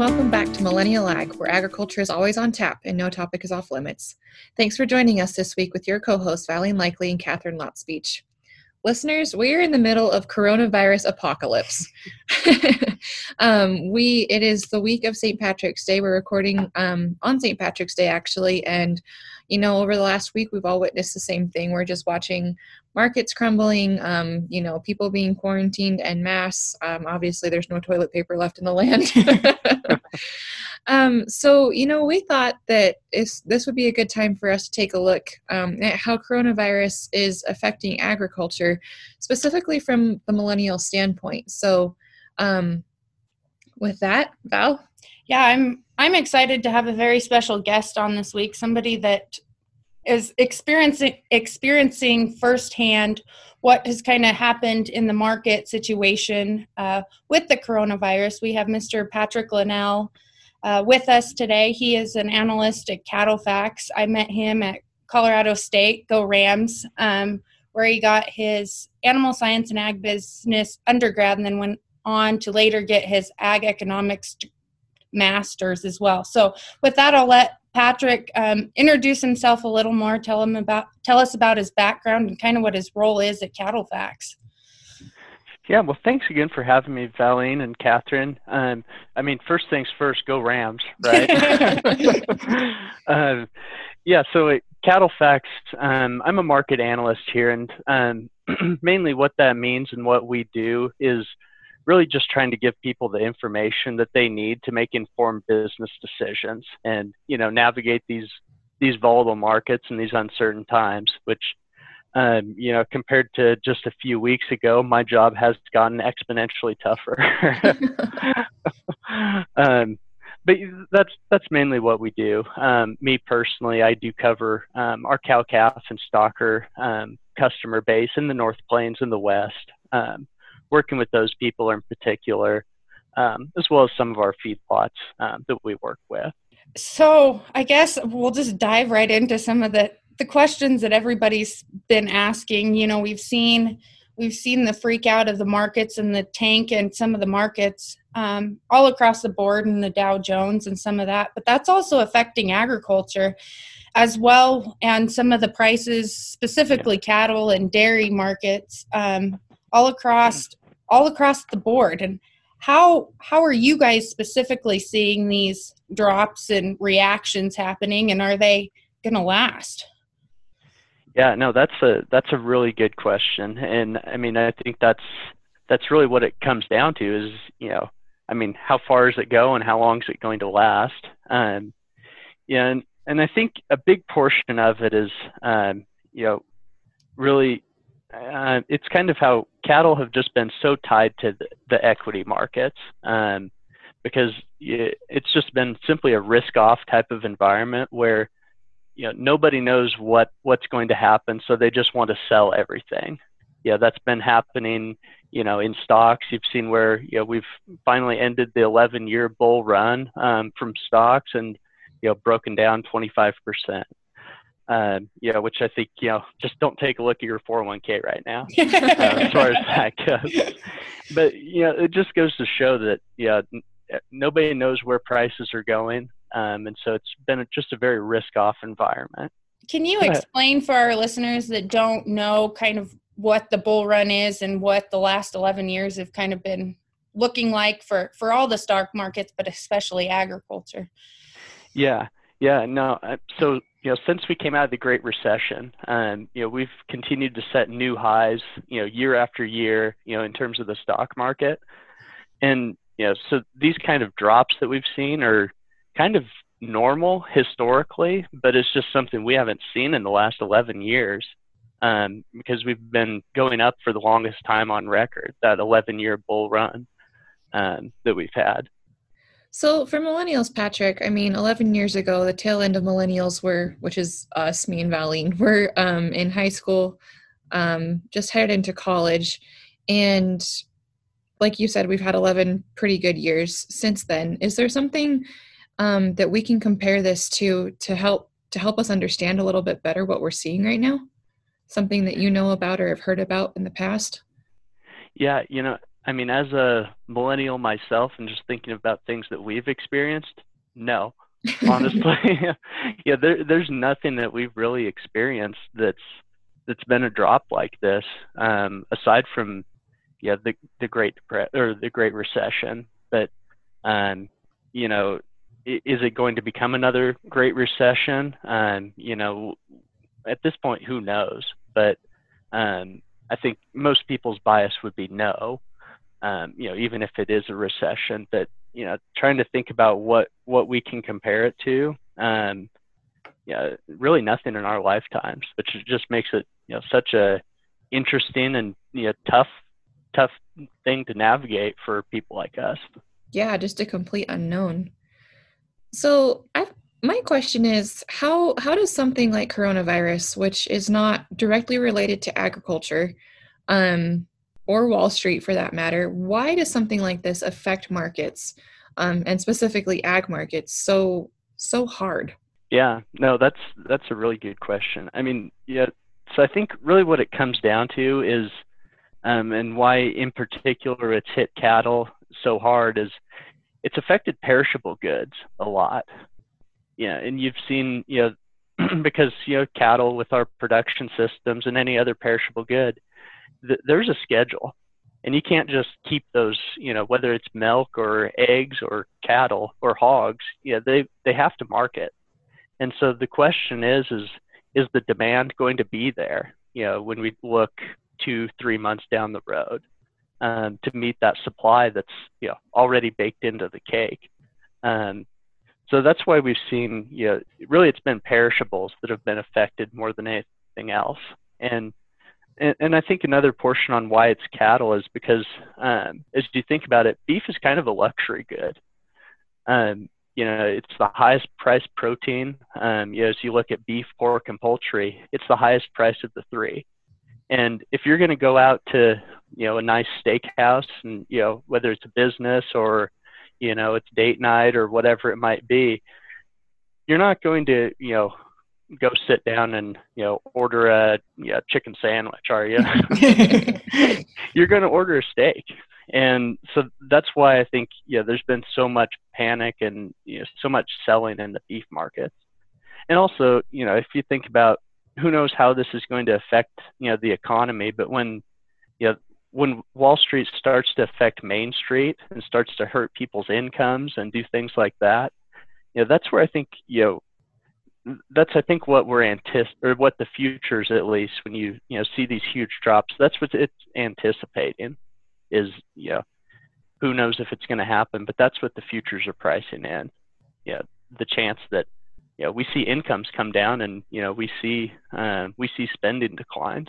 welcome back to Millennial Ag, where agriculture is always on tap and no topic is off limits. Thanks for joining us this week with your co hosts, Valine Likely and Katharine Lotspeech. Listeners, we are in the middle of coronavirus apocalypse. um, we it is the week of St. Patrick's Day. We're recording um, on St. Patrick's Day actually, and you know over the last week we've all witnessed the same thing. We're just watching markets crumbling, um, you know, people being quarantined en masse. Um, obviously, there's no toilet paper left in the land. um, so, you know, we thought that this would be a good time for us to take a look um, at how coronavirus is affecting agriculture, specifically from the millennial standpoint. So, um, with that, Val. Yeah, I'm I'm excited to have a very special guest on this week. Somebody that is experiencing experiencing firsthand what has kind of happened in the market situation uh, with the coronavirus. We have Mr. Patrick Linnell uh, with us today. He is an analyst at CattleFax. I met him at Colorado State, go Rams, um, where he got his animal science and ag business undergrad and then went on to later get his ag economics masters as well. So with that, I'll let Patrick um, introduce himself a little more. Tell him about tell us about his background and kind of what his role is at CattleFax. Yeah, well, thanks again for having me, Valine and Katharine. Um, I mean, first things first, go Rams, right? uh, yeah, so at CattleFax, um, I'm a market analyst here, and um, mainly what that means and what we do is really just trying to give people the information that they need to make informed business decisions and you know navigate these these volatile markets and these uncertain times which um, you know compared to just a few weeks ago my job has gotten exponentially tougher um, but that's that's mainly what we do. Um, me personally, I do cover um, our cow calf and stocker um, customer base in the North Plains and the West. Working with those people in particular, um, as well as some of our feedlots um, that we work with. So I guess we'll just dive right into some of the the questions that everybody's been asking. You know, we've seen we've seen the freak out of the markets and the tank and some of the markets um, all across the board and the Dow Jones and some of that, but that's also affecting agriculture as well and some of the prices, specifically cattle and dairy markets, um, all across all across the board. And how how are you guys specifically seeing these drops and reactions happening and are they going to last? Yeah no that's a that's a really good question. And i mean i think that's that's really what it comes down to is you know i mean how far does it go and how long is it going to last? Um yeah and and i think a big portion of it is um you know really uh, it's kind of how cattle have just been so tied to the, the equity markets um, because it's just been simply a risk off type of environment where you know nobody knows what what's going to happen so they just want to sell everything. Yeah that's been happening you know in stocks. You've seen where you know we've finally ended the 11 year bull run um, from stocks and you know broken down 25 percent um, you know, which I think, you know, just don't take a look at your 401k right now uh, as far as that goes. But, you know, it just goes to show that, yeah, uh, nobody knows where prices are going. Um, and so it's been just a very risk off environment. Can you explain for our listeners that don't know kind of what the bull run is and what the last 11 years have kind of been looking like for, for all the stock markets, but especially agriculture? Yeah. Yeah, no. Uh, so you know, since we came out of the Great Recession, um, you know, we've continued to set new highs, you know, year after year, you know, in terms of the stock market. And, you know, so these kind of drops that we've seen are kind of normal historically, but it's just something we haven't seen in the last 11 years um, because we've been going up for the longest time on record, that 11 year bull run um, that we've had. So for millennials, Patrick, I mean, 11 years ago, the tail end of millennials were, which is us, me and Valine, were um, in high school, um, just headed into college. And like you said, we've had 11 pretty good years since then. Is there something um, that we can compare this to to help to help us understand a little bit better what we're seeing right now? Something that you know about or have heard about in the past? Yeah, you know, I mean, as a millennial myself, and just thinking about things that we've experienced, no, honestly, yeah, there, there's nothing that we've really experienced that's that's been a drop like this, um, aside from yeah the the Great or the Great Recession. But um, you know, is it going to become another Great Recession? Um, you know, at this point, who knows? But um, I think most people's bias would be no. Um, you know, even if it is a recession, but you know, trying to think about what what we can compare it to. Um, yeah, really nothing in our lifetimes, which just makes it you know such a interesting and you know tough tough thing to navigate for people like us. Yeah, just a complete unknown. So I my question is how how does something like coronavirus, which is not directly related to agriculture, um, or Wall Street for that matter, why does something like this affect markets, um, and specifically ag markets, so so hard? Yeah, no, that's that's a really good question. I mean, yeah, so I think really what it comes down to is, um, and why in particular it's hit cattle so hard is it's affected perishable goods a lot yeah, and you've seen, you know, because you know cattle with our production systems and any other perishable good, th- there's a schedule, and you can't just keep those, you know, whether it's milk or eggs or cattle or hogs, yeah, they they have to market, and so the question is, is is the demand going to be there? You know, when we look two, three months down the road, um, to meet that supply that's you know already baked into the cake. Um, so that's why we've seen, you know, really it's been perishables that have been affected more than anything else. And and, and I think another portion on why it's cattle is because um, as you think about it, beef is kind of a luxury good. Um, you know, it's the highest priced protein. Um, you know, as you look at beef, pork, and poultry, it's the highest price of the three. And if you're going to go out to, you know, a nice steakhouse, and you know, whether it's a business or you know it's date night or whatever it might be you're not going to you know go sit down and you know order a know, chicken sandwich are you? You're going to order a steak. And so that's why i think yeah there's been so much panic and you know so much selling in the beef markets. And also you know if you think about who knows how this is going to affect you know the economy but when you know when Wall Street starts to affect Main Street and starts to hurt people's incomes and do things like that, you know, that's where I think, you know, that's I think what we're antici- or what the futures at least when you you know see these huge drops, that's what it's anticipating is you know who knows if it's going to happen, but that's what the futures are pricing in. Yeah, you know, the chance that you know we see incomes come down and you know we see uh, we see spending declines.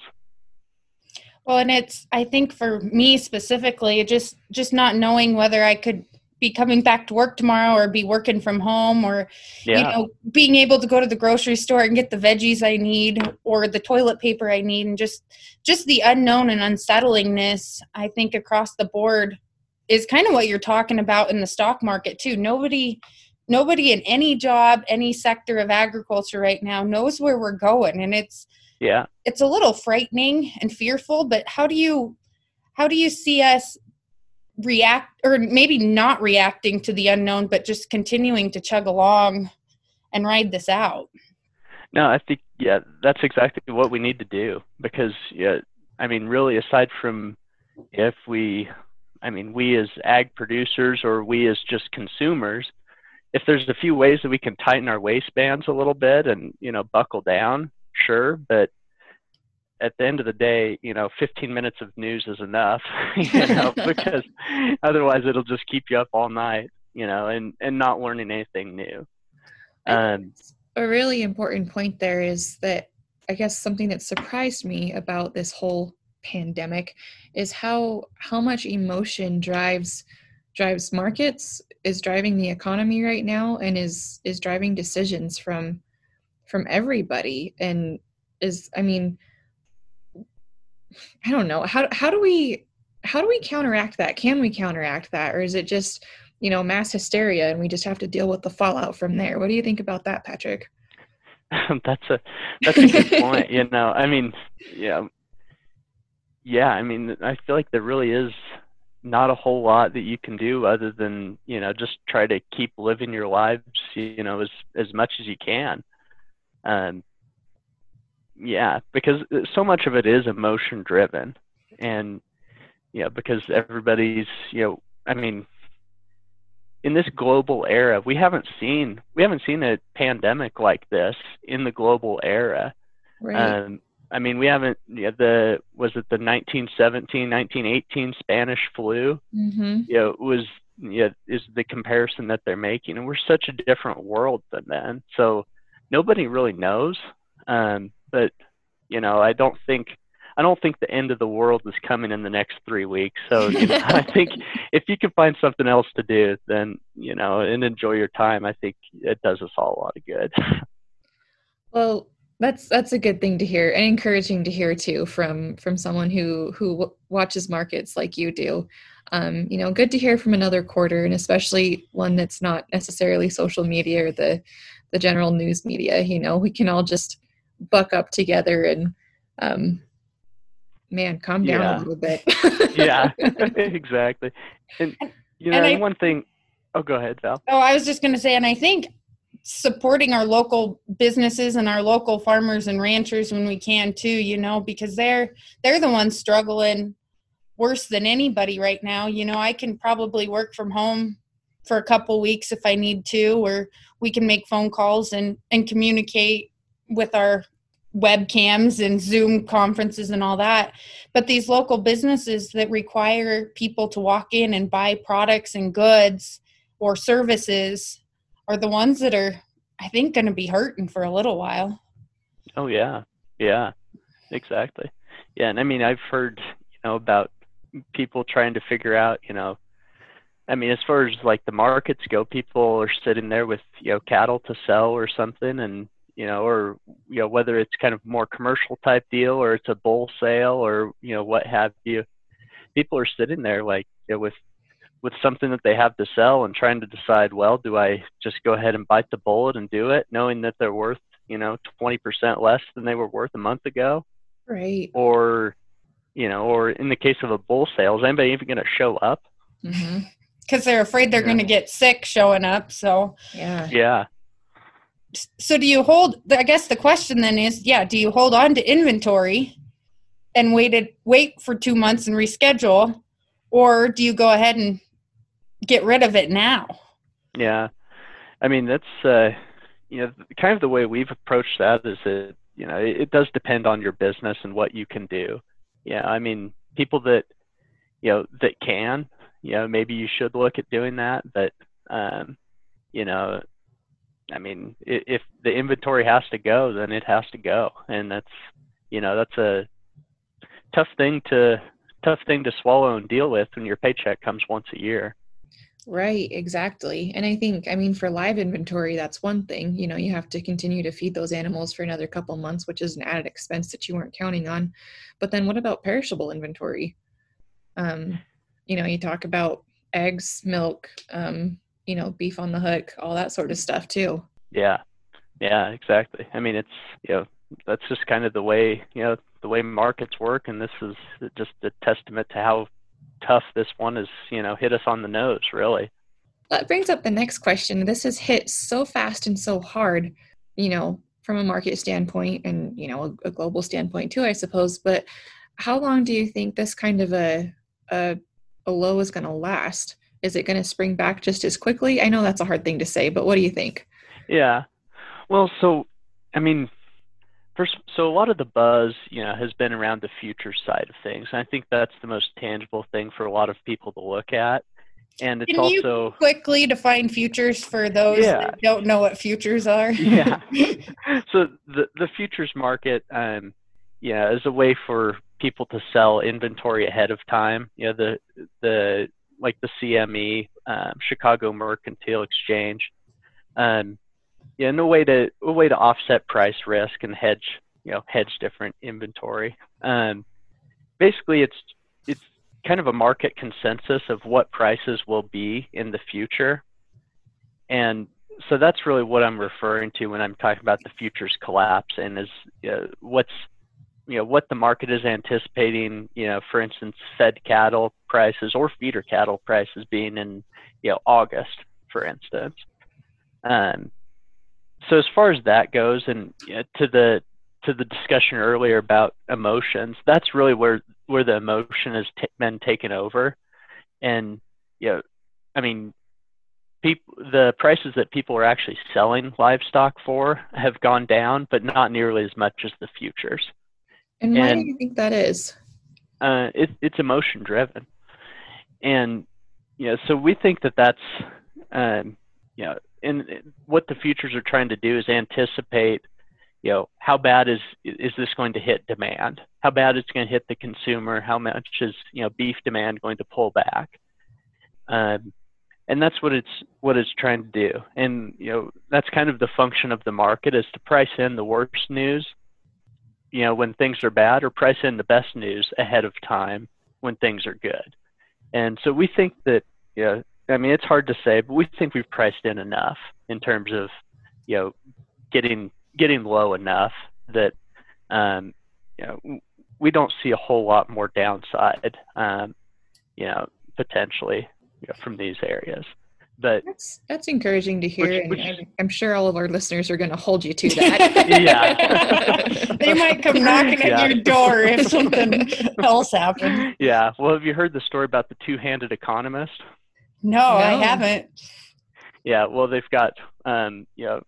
Well, and it's I think for me specifically, just just not knowing whether I could be coming back to work tomorrow or be working from home or yeah. you know being able to go to the grocery store and get the veggies I need or the toilet paper I need and just just the unknown and unsettlingness I think across the board is kind of what you're talking about in the stock market too. Nobody nobody in any job, any sector of agriculture right now knows where we're going and it's yeah it's a little frightening and fearful but how do you how do you see us react or maybe not reacting to the unknown but just continuing to chug along and ride this out. No i think yeah that's exactly what we need to do because yeah i mean really aside from if we i mean we as ag producers or we as just consumers if there's a few ways that we can tighten our waistbands a little bit and you know buckle down sure, but at the end of the day, you know, 15 minutes of news is enough, you know, because otherwise it'll just keep you up all night, you know, and and not learning anything new. Um, a really important point there is that I guess something that surprised me about this whole pandemic is how how much emotion drives drives markets is driving the economy right now and is is driving decisions from from everybody and is i mean i don't know. How how do we how do we counteract that? Can we counteract that? Or is it just you know mass hysteria and we just have to deal with the fallout from there? What do you think about that patrick? That's a that's a good point you know. I mean yeah. Yeah i mean i feel like there really is not a whole lot that you can do other than you know just try to keep living your lives you know as as much as you can. Um yeah because so much of it is emotion driven and you know because everybody's you know i mean in this global era we haven't seen we haven't seen a pandemic like this in the global era Right. um I mean, we haven't. Yeah, the was it the 1917, 1918 Spanish flu? mm-hmm. You know, was yeah is the comparison that they're making, and we're such a different world than then. So nobody really knows. Um, but you know, I don't think I don't think the end of the world is coming in the next three weeks. So you know, I think if you can find something else to do, then you know, and enjoy your time, I think it does us all a lot of good. Well, that's that's a good thing to hear and encouraging to hear too from from someone who who w- watches markets like you do. Um, you know, good to hear from another quarter, and especially one that's not necessarily social media or the the general news media. You know, we can all just buck up together and um, man, calm down Yeah. a little bit. yeah, exactly. And you know, And I- one thing. Oh, go ahead, Val. Oh, I was just going to say, and I think supporting our local businesses and our local farmers and ranchers when we can too, you know, because they're they're the ones struggling worse than anybody right now. You know, I can probably work from home for a couple weeks if I need to, or we can make phone calls and and communicate with our webcams and Zoom conferences and all that. But these local businesses that require people to walk in and buy products and goods or services are the ones that are I think going to be hurting for a little while. Oh yeah, yeah, exactly. Yeah, and I mean, I've heard you know about people trying to figure out, you know, I mean, as far as like the markets go, people are sitting there with you know cattle to sell or something, and you know, or you know whether it's kind of more commercial type deal or it's a bull sale or you know what have you. People are sitting there like you know, with with something that they have to sell and trying to decide, well, do I just go ahead and bite the bullet and do it, knowing that they're worth, you know, 20% less than they were worth a month ago? right. Or, you know, or in the case of a bull sale, is anybody even going to show up? Mm-hmm. Because they're afraid they're Yeah. going to get sick showing up. So, Yeah. Yeah. So do you hold? I guess the question then is, yeah, do you hold on to inventory and waited wait for two months and reschedule, or do you go ahead and get rid of it now? Yeah. I mean, that's, uh, you know, kind of the way we've approached that is that, you know, it, it does depend on your business and what you can do. Yeah. I mean, people that, you know, that can, you know, maybe you should look at doing that. But, um, you know, I mean, if the inventory has to go, then it has to go. And that's, you know, that's a tough thing to, tough thing to swallow and deal with when your paycheck comes once a year. Right, exactly. And I think, I mean, for live inventory, that's one thing. You know, you have to continue to feed those animals for another couple months, which is an added expense that you weren't counting on. But then what about perishable inventory? Um, you know, you talk about eggs, milk, um, you know, beef on the hook, all that sort of stuff too. Yeah, yeah, exactly. I mean, it's you know that's just kind of the way you know the way markets work, and this is just a testament to how tough this one has you know hit us on the nose, really. That brings up the next question. This has hit so fast and so hard, you know, from a market standpoint and, you know, a, a global standpoint too, I suppose. But how long do you think this kind of a, a, a low is going to last? Is it going to spring back just as quickly? I know that's a hard thing to say, but what do you think? Yeah. Well, so I mean, first, so a lot of the buzz, you know, has been around the future side of things. And I think that's the most tangible thing for a lot of people to look at. And it's Can you also quickly define futures for those Yeah. that don't know what futures are? yeah. so the the futures market, um, yeah, is a way for people to sell inventory ahead of time. You know, the the like the CME, um, Chicago Mercantile Exchange, um, yeah, and a way to a way to offset price risk and hedge, you know, hedge different inventory. Um, basically, it's it's kind of a market consensus of what prices will be in the future, and so that's really what I'm referring to when I'm talking about the futures collapse and is uh, what's you know what the market is anticipating. You know, for instance, fed cattle prices or feeder cattle prices being in you know August, for instance. Um, so as far as that goes, and you know, to the to the discussion earlier about emotions, that's really where where the emotion has t- been taken over, and you know, I mean, people the prices that people are actually selling livestock for have gone down, but not nearly as much as the futures. And why and, do you think that is? Uh, it, it's emotion driven, and you know, so we think that that's um, you know, and what the futures are trying to do is anticipate you know how bad is is this going to hit demand? How bad it's going to hit the consumer? How much is you know beef demand going to pull back? Um, and that's what it's what it's trying to do. And you know that's kind of the function of the market is to price in the worst news you know when things are bad or price in the best news ahead of time when things are good and so we think that you know i mean it's hard to say but we think we've priced in enough in terms of you know getting getting low enough that um, you know we don't see a whole lot more downside um, you know potentially you know, from these areas. But that's that's encouraging to hear, which, which, and I'm sure all of our listeners are going to hold you to that. yeah, they might come knocking yeah. at your door if something else happens. Yeah. Well, have you heard the story about the two-handed economist? No, no. I haven't. Yeah. Well, they've got um, you know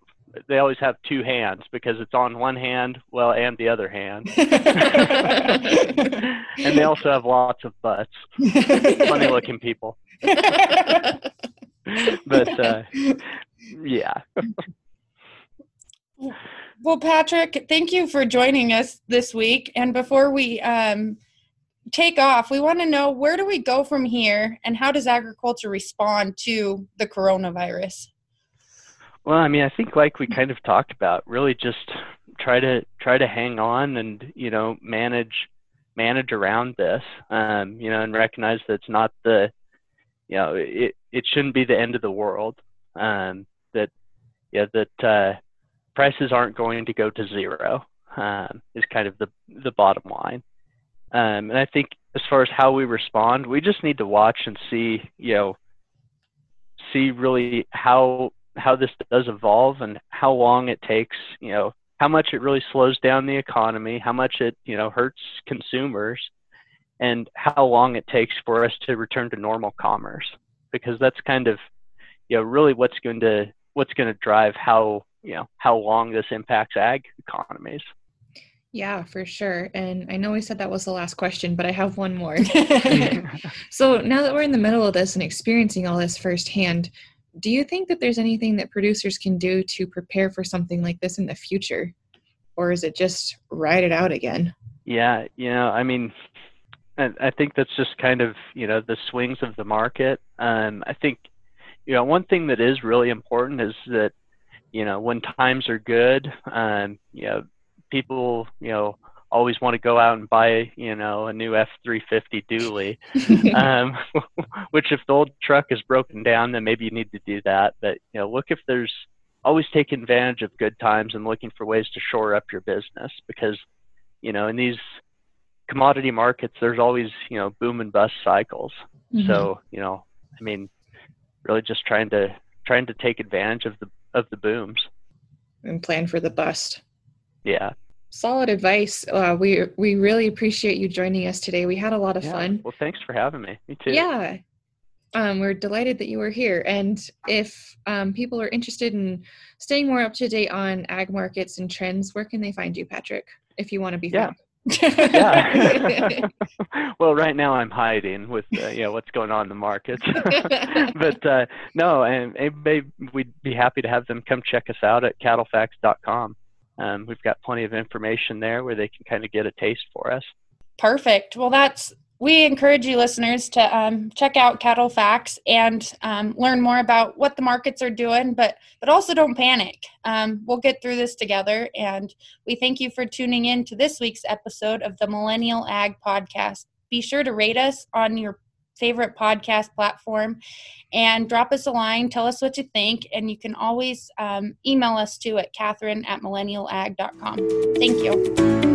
they always have two hands because it's on one hand, well, and the other hand. and they also have lots of butts. Funny looking people. but uh, yeah. well, Patrick, thank you for joining us this week. And before we um, take off, we want to know where do we go from here and how does agriculture respond to the coronavirus? Well, I mean, I think like we kind of talked about, really just try to try to hang on and you know manage manage around this, um, you know, and recognize that it's not the, you know, it it shouldn't be the end of the world. Um, that yeah, that uh, prices aren't going to go to zero um, is kind of the the bottom line. Um, and I think as far as how we respond, we just need to watch and see, you know, see really how how this does evolve and how long it takes, you know, how much it really slows down the economy, how much it, you know, hurts consumers, and how long it takes for us to return to normal commerce. Because that's kind of, you know, really what's going to what's going to drive how you know how long this impacts ag economies. Yeah, for sure. And I know we said that was the last question, but I have one more. so now that we're in the middle of this and experiencing all this firsthand, do you think that there's anything that producers can do to prepare for something like this in the future? Or is it just ride it out again? Yeah, you know, I mean, I, I think that's just kind of, you know, the swings of the market. Um, I think, you know, one thing that is really important is that, you know, when times are good, um, you know, people, you know, always want to go out and buy, you know, a new F350 dually. um, which if the old truck is broken down, then maybe you need to do that. But you know, look if there's always take advantage of good times and looking for ways to shore up your business because, you know, in these commodity markets, there's always you know boom and bust cycles. Mm-hmm. So you know, I mean, really just trying to trying to take advantage of the of the booms and plan for the bust. Yeah solid advice. Uh, we we really appreciate you joining us today. We had a lot of yeah. fun. Well, thanks for having me. Me too. Yeah. Um, we're delighted that you were here. And if um, people are interested in staying more up to date on ag markets and trends, where can they find you, Patrick? If you want to be yeah. found. Yeah. well, right now I'm hiding with uh, you know what's going on in the markets. but uh, no, and, and we'd be happy to have them come check us out at cattlefax.com um, we've got plenty of information there where they can kind of get a taste for us. Perfect. Well, that's we encourage you listeners to um, check out CattleFax and um, learn more about what the markets are doing, but but also don't panic. Um, we'll get through this together, and we thank you for tuning in to this week's episode of the Millennial Ag Podcast. Be sure to rate us on your favorite podcast platform and drop us a line. Tell us what you think. And you can always um, email us too at katharine at millennialag.com. Thank you.